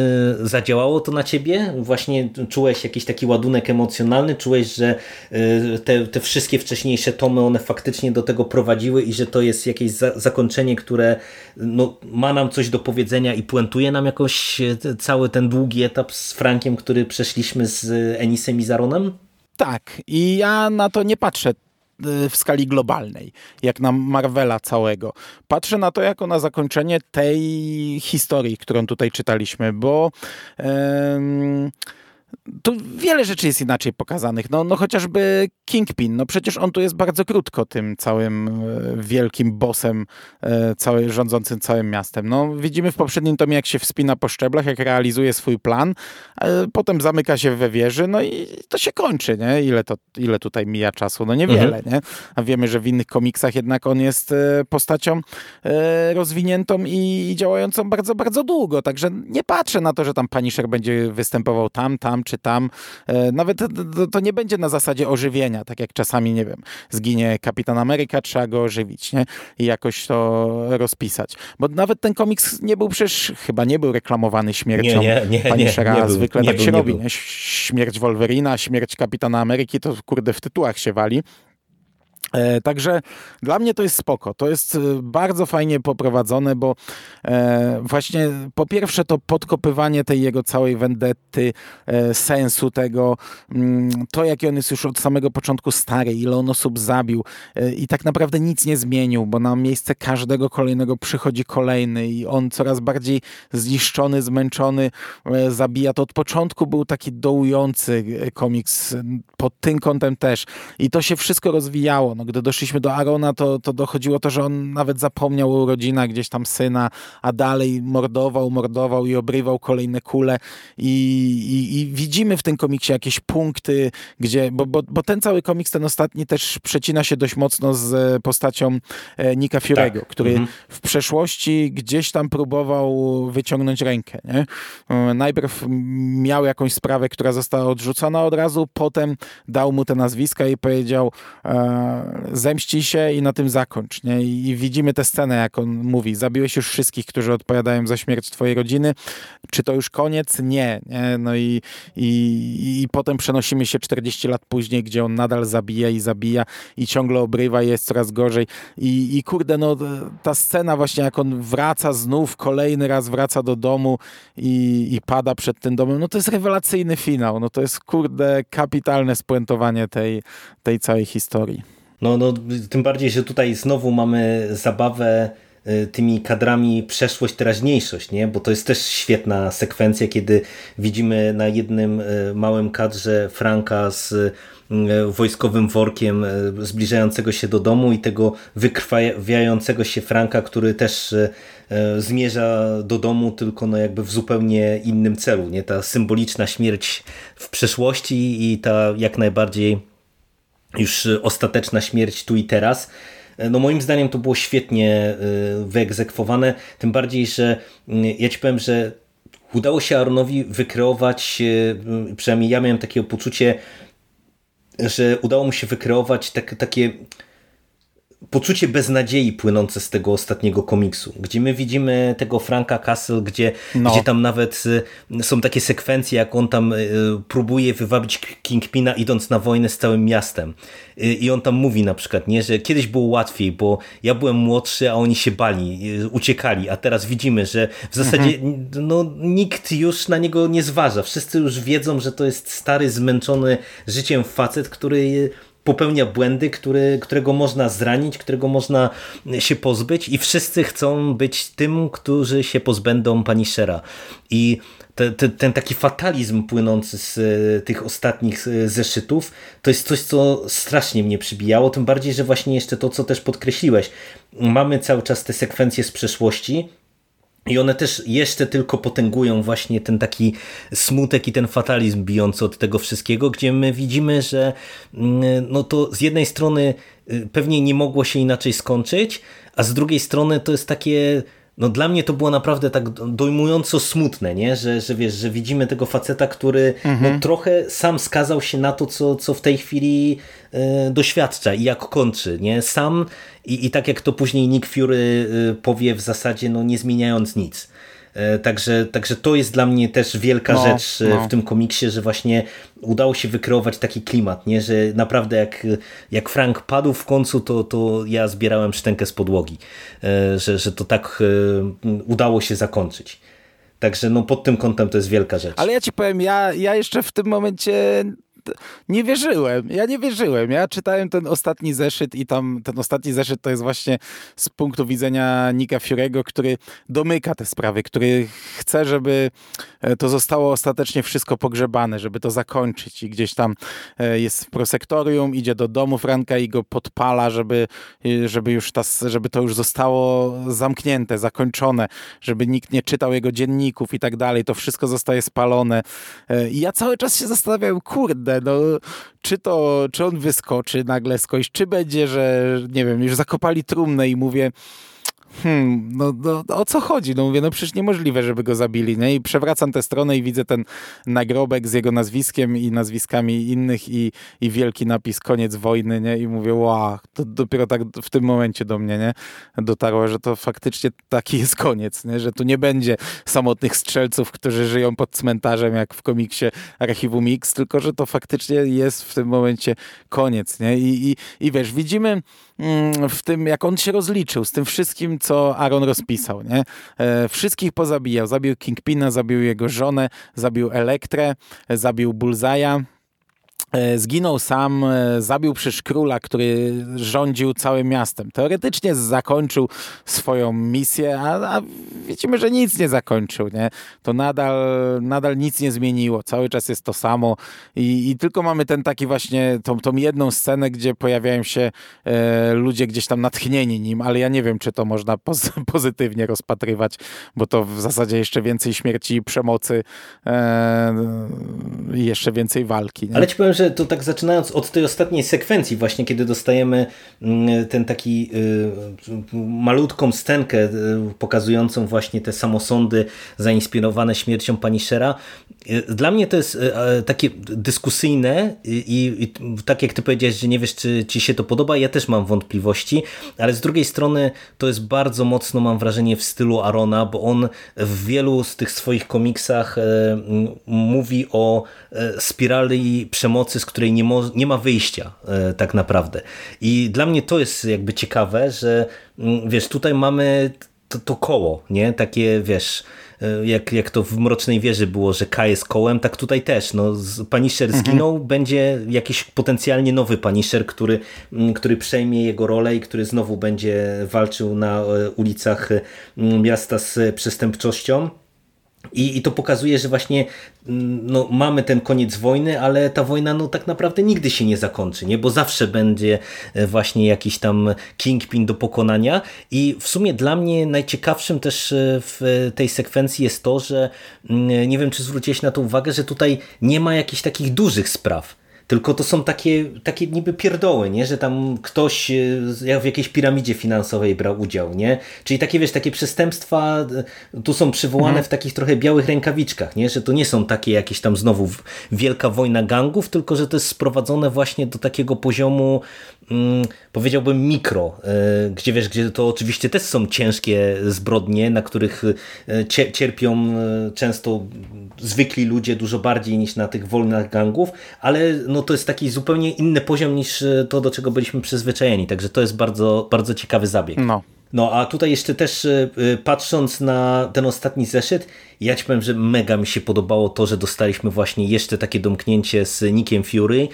zadziałało to na ciebie? Właśnie czułeś jakiś taki ładunek emocjonalny? Czułeś, że e, te, te wszystkie wcześniejsze tomy, one faktycznie do tego prowadziły i że to jest jakieś za, zakończenie, które no, ma nam coś do powiedzenia i puentuje nam jakoś cały ten długi etap z Frankiem, który przeszliśmy z Enisem i Zaronem? Tak, i ja na to nie patrzę w skali globalnej, jak na Marvela całego. Patrzę na to jako na zakończenie tej historii, którą tutaj czytaliśmy, bo... Yy tu wiele rzeczy jest inaczej pokazanych. No, no chociażby Kingpin, no przecież on tu jest bardzo krótko tym całym e, wielkim bossem e, cały, rządzącym całym miastem. No, widzimy w poprzednim tomie, jak się wspina po szczeblach, jak realizuje swój plan, potem zamyka się we wieży, no i to się kończy, nie? Ile, to, ile tutaj mija czasu? No niewiele, mhm. nie? A wiemy, że w innych komiksach jednak on jest e, postacią rozwiniętą i działającą bardzo, bardzo długo, także nie patrzę na to, że tam Punisher będzie występował tam, tam czy tam. E, nawet to nie będzie na zasadzie ożywienia, tak jak czasami, nie wiem, zginie Kapitan Ameryka, trzeba go ożywić, nie? I jakoś to rozpisać. Bo nawet ten komiks nie był przecież, chyba nie był reklamowany śmiercią nie, nie, nie, Punishera, nie, nie zwykle tak się robi, nie? Śmierć Wolverina, śmierć Kapitana Ameryki, to kurde w tytułach się wali. E, także dla mnie to jest spoko. To jest e, bardzo fajnie poprowadzone, bo e, właśnie po pierwsze to podkopywanie tej jego całej vendetty, sensu tego, mm, to jaki on jest już od samego początku stary, ile on osób zabił i tak naprawdę nic nie zmienił, bo na miejsce każdego kolejnego przychodzi kolejny i on coraz bardziej zniszczony, zmęczony zabija. To od początku był taki dołujący komiks pod tym kątem też i to się wszystko rozwijało. No, gdy doszliśmy do Arona, to, to dochodziło to, że on nawet zapomniał o urodzinach gdzieś tam syna, a dalej mordował, mordował i obrywał kolejne kule i, i, i widzimy w tym komiksie jakieś punkty, gdzie, bo, bo, bo, ten cały komiks, ten ostatni też przecina się dość mocno z postacią e, Nika Fury'ego, tak. który mhm. w przeszłości gdzieś tam próbował wyciągnąć rękę. Nie? E, najpierw miał jakąś sprawę, która została odrzucona od razu, potem dał mu te nazwiska i powiedział e, zemści się i na tym zakończ. Nie? I widzimy tę scenę, jak on mówi, zabiłeś już wszystkich, którzy odpowiadają za śmierć twojej rodziny. Czy to już koniec? Nie. nie? No i, i, i potem przenosimy się 40 lat później, gdzie on nadal zabija i zabija i ciągle obrywa i jest coraz gorzej. I, i kurde, no ta scena właśnie, jak on wraca znów, kolejny raz wraca do domu i, i pada przed tym domem, no to jest rewelacyjny finał. No to jest, kurde, kapitalne spuentowanie tej, tej całej historii. No, no, tym bardziej, że tutaj znowu mamy zabawę tymi kadrami przeszłość, teraźniejszość, nie? bo to jest też świetna sekwencja, kiedy widzimy na jednym małym kadrze Franka z wojskowym workiem zbliżającego się do domu i tego wykrwawiającego się Franka, który też zmierza do domu, tylko no jakby w zupełnie innym celu. Nie? Ta symboliczna śmierć w przeszłości i ta jak najbardziej już ostateczna śmierć tu i teraz. No moim zdaniem to było świetnie y, wyegzekwowane, tym bardziej, że y, ja ci powiem, że udało się Aronowi wykreować, y, przynajmniej ja miałem takie poczucie, że udało mu się wykreować tak, takie poczucie beznadziei płynące z tego ostatniego komiksu, gdzie my widzimy tego Franka Castle, gdzie, no. gdzie tam nawet y, są takie sekwencje, jak on tam y, próbuje wywabić Kingpina idąc na wojnę z całym miastem. Y, I on tam mówi na przykład, nie, że kiedyś było łatwiej, bo ja byłem młodszy, a oni się bali, uciekali, a teraz widzimy, że w zasadzie mhm. no, nikt już na niego nie zważa. Wszyscy już wiedzą, że to jest stary, zmęczony życiem facet, który popełnia błędy, który, którego można zranić, którego można się pozbyć i wszyscy chcą być tym, którzy się pozbędą Punishera. I te, te, ten taki fatalizm płynący z e, tych ostatnich e, zeszytów, to jest coś, co strasznie mnie przybijało, tym bardziej, że właśnie jeszcze to, co też podkreśliłeś, mamy cały czas te sekwencje z przeszłości, i one też jeszcze tylko potęgują właśnie ten taki smutek i ten fatalizm bijący od tego wszystkiego, gdzie my widzimy, że mm, no to z jednej strony y, pewnie nie mogło się inaczej skończyć, a z drugiej strony to jest takie no dla mnie to było naprawdę tak dojmująco smutne, nie? Że, że wiesz, że widzimy tego faceta, który no, mhm. no, trochę sam skazał się na to, co, co w tej chwili y, doświadcza i jak kończy, nie? Sam i, i tak jak to później Nick Fury y, powie w zasadzie, no nie zmieniając nic. E, także, także to jest dla mnie też wielka no, rzecz e, no. w tym komiksie, że właśnie udało się wykreować taki klimat, nie? że naprawdę jak, jak Frank padł w końcu, to, to ja zbierałem szczękę z podłogi, e, że, że to tak udało się zakończyć. Także no pod tym kątem to jest wielka rzecz. Ale ja ci powiem, ja, ja jeszcze w tym momencie nie wierzyłem. Ja nie wierzyłem. Ja czytałem ten ostatni zeszyt i tam ten ostatni zeszyt to jest właśnie z punktu widzenia Nika Fiorego, który domyka te sprawy, który chce, żeby e, to zostało ostatecznie wszystko pogrzebane, żeby to zakończyć i gdzieś tam e, jest w prosektorium, idzie do domu Franka i go podpala, żeby, e, żeby już ta, żeby to już zostało zamknięte, zakończone, żeby nikt nie czytał jego dzienników i tak dalej. To wszystko zostaje spalone. I ja cały czas się zastanawiałem, kurde, no czy to, czy on wyskoczy nagle skądś, czy będzie, że nie wiem, już zakopali trumnę i mówię, hmm, no, no, o co chodzi? No mówię, no przecież niemożliwe, żeby go zabili, nie? I przewracam tę stronę i widzę ten nagrobek z jego nazwiskiem i nazwiskami innych i, i wielki napis koniec wojny, nie? I mówię, wow, to dopiero tak w tym momencie do mnie, nie? Dotarło, że to faktycznie taki jest koniec, nie? Że tu nie będzie samotnych strzelców, którzy żyją pod cmentarzem, jak w komiksie Archiwum X, tylko, że to faktycznie jest w tym momencie koniec, nie? I, i, i wiesz, widzimy w tym, jak on się rozliczył z tym wszystkim, co Aaron rozpisał. Nie? E, wszystkich pozabijał. Zabił Kingpina, zabił jego żonę, zabił Elektrę, zabił Bullseye'a, zginął sam, e, zabił przecież króla, który rządził całym miastem. Teoretycznie zakończył swoją misję, a, a widzimy, że nic nie zakończył. Nie? To nadal, nadal nic nie zmieniło. Cały czas jest to samo i, i tylko mamy ten taki właśnie, tą, tą jedną scenę, gdzie pojawiają się e, ludzie gdzieś tam natchnieni nim, ale ja nie wiem, czy to można poz (laughs) pozytywnie rozpatrywać, bo to w zasadzie jeszcze więcej śmierci i przemocy e, jeszcze więcej walki. Nie? Ale ci powiem, że że to tak zaczynając od tej ostatniej sekwencji właśnie, kiedy dostajemy mm, ten taki y, malutką scenkę y, pokazującą właśnie te samosądy zainspirowane śmiercią Punishera. Y, dla mnie to jest takie dyskusyjne i, i tak jak ty powiedziałeś, że nie wiesz, czy ci się to podoba, ja też mam wątpliwości, ale z drugiej strony to jest bardzo mocno, mam wrażenie, w stylu Arona, bo on w wielu z tych swoich komiksach mówi o spirali przemocy z której nie, mo, nie ma wyjścia e, tak naprawdę. I dla mnie to jest jakby ciekawe, że mm, wiesz, tutaj mamy to, to koło, nie? Takie, wiesz, jak, jak to w Mrocznej Wieży było, że K jest kołem, tak tutaj też. No, Punisher mhm. zginął, będzie jakiś potencjalnie nowy Punisher, który, który przejmie jego rolę i który znowu będzie walczył na ulicach miasta z przestępczością. I, I to pokazuje, że właśnie mm, no, mamy ten koniec wojny, ale ta wojna no, tak naprawdę nigdy się nie zakończy, nie? bo zawsze będzie e, właśnie jakiś tam kingpin do pokonania. I w sumie dla mnie najciekawszym też e, w tej sekwencji jest to, że mm, nie wiem, czy zwróciłeś na to uwagę, że tutaj nie ma jakichś takich dużych spraw. Tylko to są takie, takie niby pierdoły, nie? że tam ktoś e, w jakiejś piramidzie finansowej brał udział. Nie? Czyli takie, wiesz, takie przestępstwa e, tu są przywołane mhm. w takich trochę białych rękawiczkach, nie? że to nie są takie jakieś tam znowu wielka wojna gangów, tylko że to jest sprowadzone właśnie do takiego poziomu powiedziałbym mikro, e, gdzie wiesz, gdzie to oczywiście też są ciężkie zbrodnie, na których cierpią często zwykli ludzie dużo bardziej niż na tych wolnych gangów, ale no to jest taki zupełnie inny poziom niż e, to, do czego byliśmy przyzwyczajeni. Także to jest bardzo, bardzo ciekawy zabieg. No. No a tutaj jeszcze też e, e, patrząc na ten ostatni zeszyt, ja ci powiem, że mega mi się podobało to, że dostaliśmy właśnie jeszcze takie domknięcie z Nickiem Fury,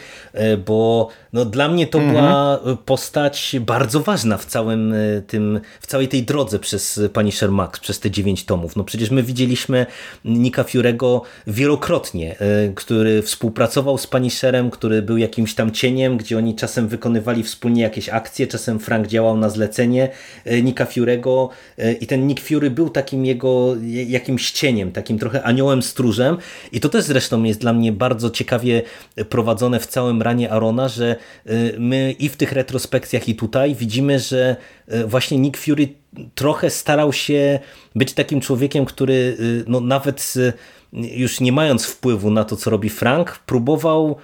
bo no dla mnie to była mhm. postać bardzo ważna w całym tym, w całej tej drodze przez Punisher Max, przez te dziewięć tomów. No przecież my widzieliśmy Nicka Furego wielokrotnie, który współpracował z Punisherem, który był jakimś tam cieniem, gdzie oni czasem wykonywali wspólnie jakieś akcje, czasem Frank działał na zlecenie Nicka Furego i ten Nick Fury był takim jego jakimś cieniem, takim trochę aniołem stróżem. I to też zresztą jest dla mnie bardzo ciekawie prowadzone w całym ranie Arona, że y, my i w tych retrospekcjach i tutaj widzimy, że y, właśnie Nick Fury trochę starał się być takim człowiekiem, który no, nawet już nie mając wpływu na to, co robi Frank, próbował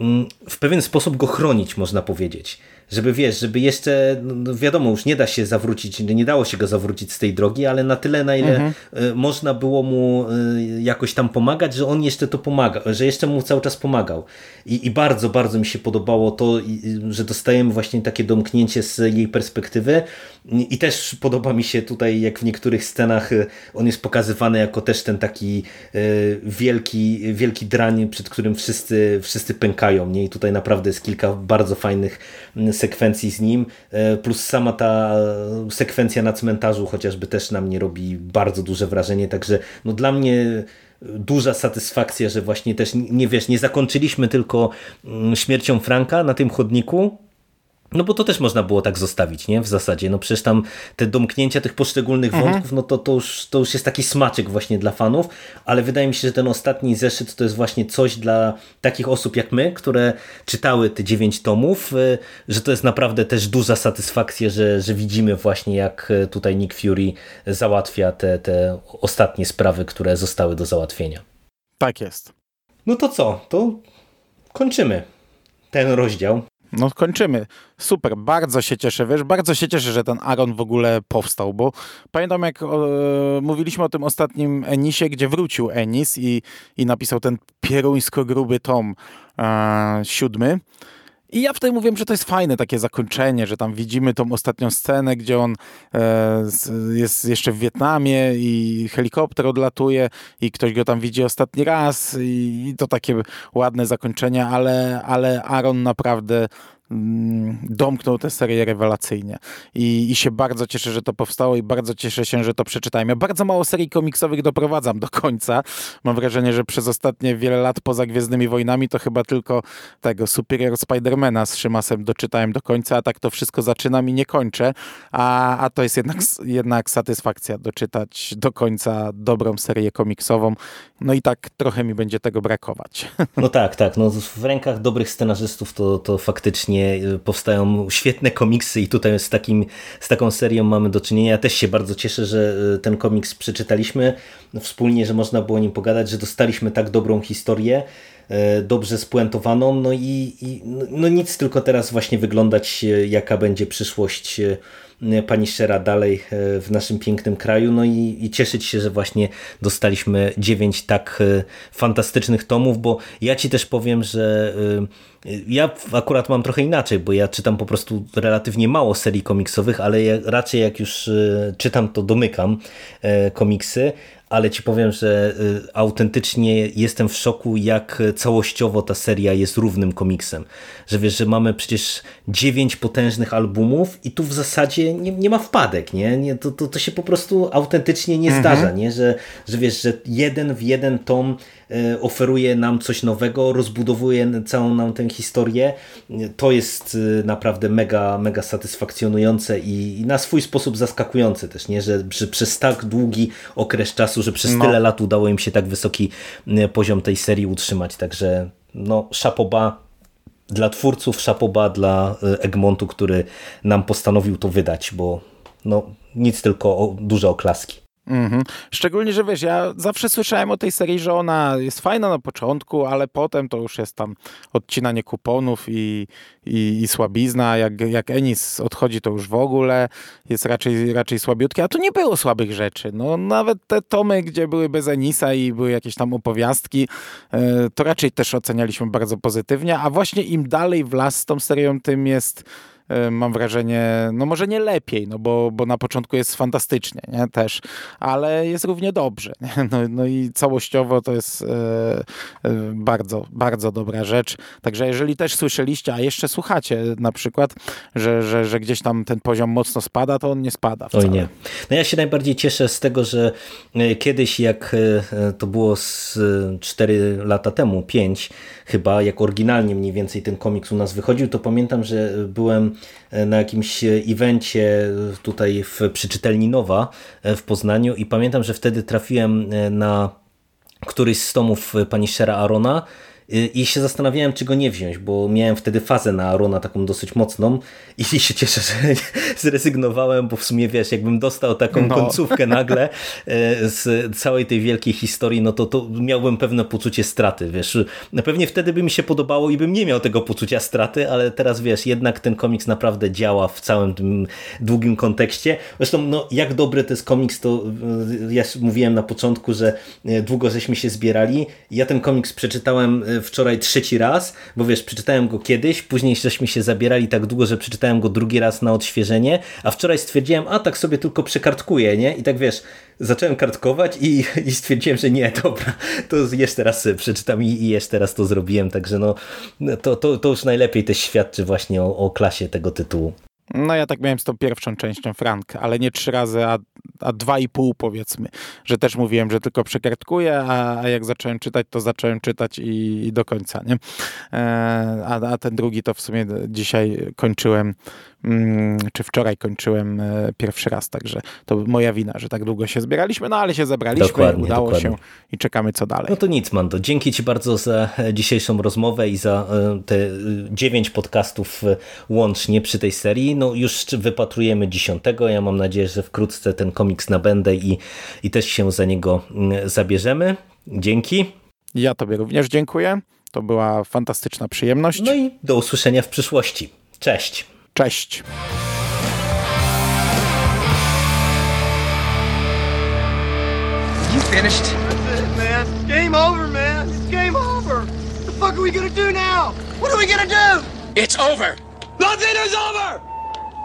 mm, w pewien sposób go chronić, można powiedzieć żeby wiesz, żeby jeszcze, no, no wiadomo, już nie da się zawrócić, nie dało się go zawrócić z tej drogi, ale na tyle, na ile mhm. Y, można było mu y, jakoś tam pomagać, że on jeszcze to pomaga, że jeszcze mu cały czas pomagał. I, i bardzo, bardzo mi się podobało to, że dostajemy właśnie takie domknięcie z jej perspektywy i też podoba mi się tutaj, jak w niektórych scenach y, on jest pokazywany jako też ten taki wielki, wielki drań, przed którym wszyscy, wszyscy pękają. Nie? I tutaj naprawdę jest kilka bardzo fajnych sekwencji z nim, e, plus sama ta sekwencja na cmentarzu chociażby też na mnie robi bardzo duże wrażenie, także no dla mnie duża satysfakcja, że właśnie też nie wiesz, nie zakończyliśmy tylko mm, śmiercią Franka na tym chodniku, no bo to też można było tak zostawić, nie? W zasadzie, no przecież tam te domknięcia tych poszczególnych mhm. wątków, no to, to, już, to już jest taki smaczek właśnie dla fanów, ale wydaje mi się, że ten ostatni zeszyt to jest właśnie coś dla takich osób jak my, które czytały te dziewięć tomów, y, że to jest naprawdę też duża satysfakcja, że, że widzimy właśnie jak y, tutaj Nick Fury załatwia te, te ostatnie sprawy, które zostały do załatwienia. Tak jest. No to co? To kończymy ten rozdział. No kończymy. Super, bardzo się cieszę, wiesz, bardzo się cieszę, że ten Aaron w ogóle powstał, bo pamiętam jak e, mówiliśmy o tym ostatnim Enisie, gdzie wrócił Enis i, i napisał ten pieruńsko gruby tom e, siódmy. I ja wtedy mówiłem, że to jest fajne takie zakończenie, że tam widzimy tą ostatnią scenę, gdzie on e, jest jeszcze w Wietnamie i helikopter odlatuje i ktoś go tam widzi ostatni raz i, i to takie ładne zakończenie, ale, ale Aaron naprawdę domknął tę serię rewelacyjnie. I, I się bardzo cieszę, że to powstało i bardzo cieszę się, że to przeczytałem. Ja bardzo mało serii komiksowych doprowadzam do końca. Mam wrażenie, że przez ostatnie wiele lat poza Gwiezdnymi Wojnami to chyba tylko tego Superior Spidermana z Szymasem doczytałem do końca, a tak to wszystko zaczynam i nie kończę. A, a to jest jednak, jednak satysfakcja doczytać do końca dobrą serię komiksową. No i tak trochę mi będzie tego brakować. (laughs) No tak, tak. No w rękach dobrych scenarzystów to, to faktycznie Y, powstają świetne komiksy i tutaj z, takim, z taką serią mamy do czynienia. Ja też się bardzo cieszę, że y, ten komiks przeczytaliśmy wspólnie, że można było o nim pogadać, że dostaliśmy tak dobrą historię, y, dobrze spuentowaną, no i, i no nic, tylko teraz właśnie wyglądać jaka będzie przyszłość pani Szera dalej w naszym pięknym kraju, no i, i, cieszyć się, że właśnie dostaliśmy dziewięć tak fantastycznych tomów, bo ja ci też powiem, że ja akurat mam trochę inaczej, bo ja czytam po prostu relatywnie mało serii komiksowych, ale ja raczej jak już czytam, to domykam komiksy, ale ci powiem, że y, autentycznie jestem w szoku, jak całościowo ta seria jest równym komiksem. Że wiesz, że mamy przecież dziewięć potężnych albumów i tu w zasadzie nie, nie ma wpadek, nie? nie to, to, to się po prostu autentycznie nie mhm. zdarza, nie? Że, że wiesz, że jeden w jeden tom oferuje nam coś nowego, rozbudowuje całą nam tę historię. To jest y, naprawdę mega, mega satysfakcjonujące i, i na swój sposób zaskakujące też, nie? Że, że przez tak długi okres czasu że przez no. tyle lat udało im się tak wysoki e, poziom tej serii utrzymać. Także no, szapoba dla twórców, szapoba dla e, Egmontu, który nam postanowił to wydać, bo no, nic tylko o, duże oklaski. Mhm. Szczególnie, że wiesz, ja zawsze słyszałem o tej serii, że ona jest fajna na początku, ale potem to już jest tam odcinanie kuponów i, i, i słabizna. Jak, jak Enis odchodzi, to już w ogóle jest raczej, raczej słabiutkie. A tu nie było słabych rzeczy. No, nawet te tomy, gdzie były bez Enisa i były jakieś tam opowiastki, e, to raczej też ocenialiśmy bardzo pozytywnie. A właśnie im dalej w las z tą serią, tym jest mam wrażenie, no może nie lepiej, no bo, bo na początku jest fantastycznie, nie? Też, ale jest równie dobrze. No, no i całościowo to jest e, e, bardzo, bardzo dobra rzecz. Także jeżeli też słyszeliście, a jeszcze słuchacie na przykład, że, że, że gdzieś tam ten poziom mocno spada, to on nie spada wcale. Oj nie. No ja się najbardziej cieszę z tego, że kiedyś jak to było z 4 lata temu, 5 chyba, jak oryginalnie mniej więcej ten komiks u nas wychodził, to pamiętam, że byłem E, na jakimś evencie tutaj w, przy czytelni Nowa e, w Poznaniu i pamiętam, że wtedy trafiłem e, na któryś z tomów pani Shera Arona i się zastanawiałem, czy go nie wziąć, bo miałem wtedy fazę na Arona taką dosyć mocną i (laughs) się cieszę, że (laughs) zrezygnowałem, bo w sumie wiesz, jakbym dostał taką no. końcówkę (laughs) nagle e, z całej tej wielkiej historii, no to, to miałbym pewne poczucie straty, wiesz. Pewnie wtedy by mi się podobało i bym nie miał tego poczucia straty, ale teraz wiesz, jednak ten komiks naprawdę działa w całym tym długim kontekście. Zresztą, no jak dobry to jest komiks, to e, ja mówiłem na początku, że długo żeśmy się zbierali. Ja ten komiks przeczytałem wczoraj trzeci raz, bo wiesz, przeczytałem go kiedyś, później żeśmy się zabierali tak długo, że przeczytałem go drugi raz na odświeżenie, a wczoraj stwierdziłem, a tak sobie tylko przekartkuję, nie? I tak wiesz, zacząłem kartkować i, (laughs) i stwierdziłem, że nie, dobra, to jeszcze raz przeczytam i, i jeszcze raz to zrobiłem, także no, to, to, to już najlepiej też świadczy właśnie o, o klasie tego tytułu. No ja tak miałem z tą pierwszą częścią Frank, ale nie trzy razy, a, a dwa i pół powiedzmy, że też mówiłem, że tylko przekartkuję, a, a jak zacząłem czytać, to zacząłem czytać i, i do końca, nie? E, a, a ten drugi to w sumie dzisiaj kończyłem Mm, czy wczoraj kończyłem e, pierwszy raz, także to moja wina, że tak długo się zbieraliśmy, no ale się zebraliśmy, dokładnie, udało dokładnie. się i czekamy co dalej. No to nic, Mando. Dzięki Ci bardzo za e, dzisiejszą rozmowę i za te dziewięć podcastów łącznie przy tej serii. No już wypatrujemy dziesiątego. Ja mam nadzieję, że wkrótce ten komiks nabędę i, i też się za niego mm, zabierzemy. Dzięki. Ja Tobie również dziękuję. To była fantastyczna przyjemność. No i do usłyszenia w przyszłości. Cześć. Cześć. You finished? That's it, man. It's game over, man. It's game over. What the fuck are we gonna do now? What are we gonna do? It's over. Nothing is over.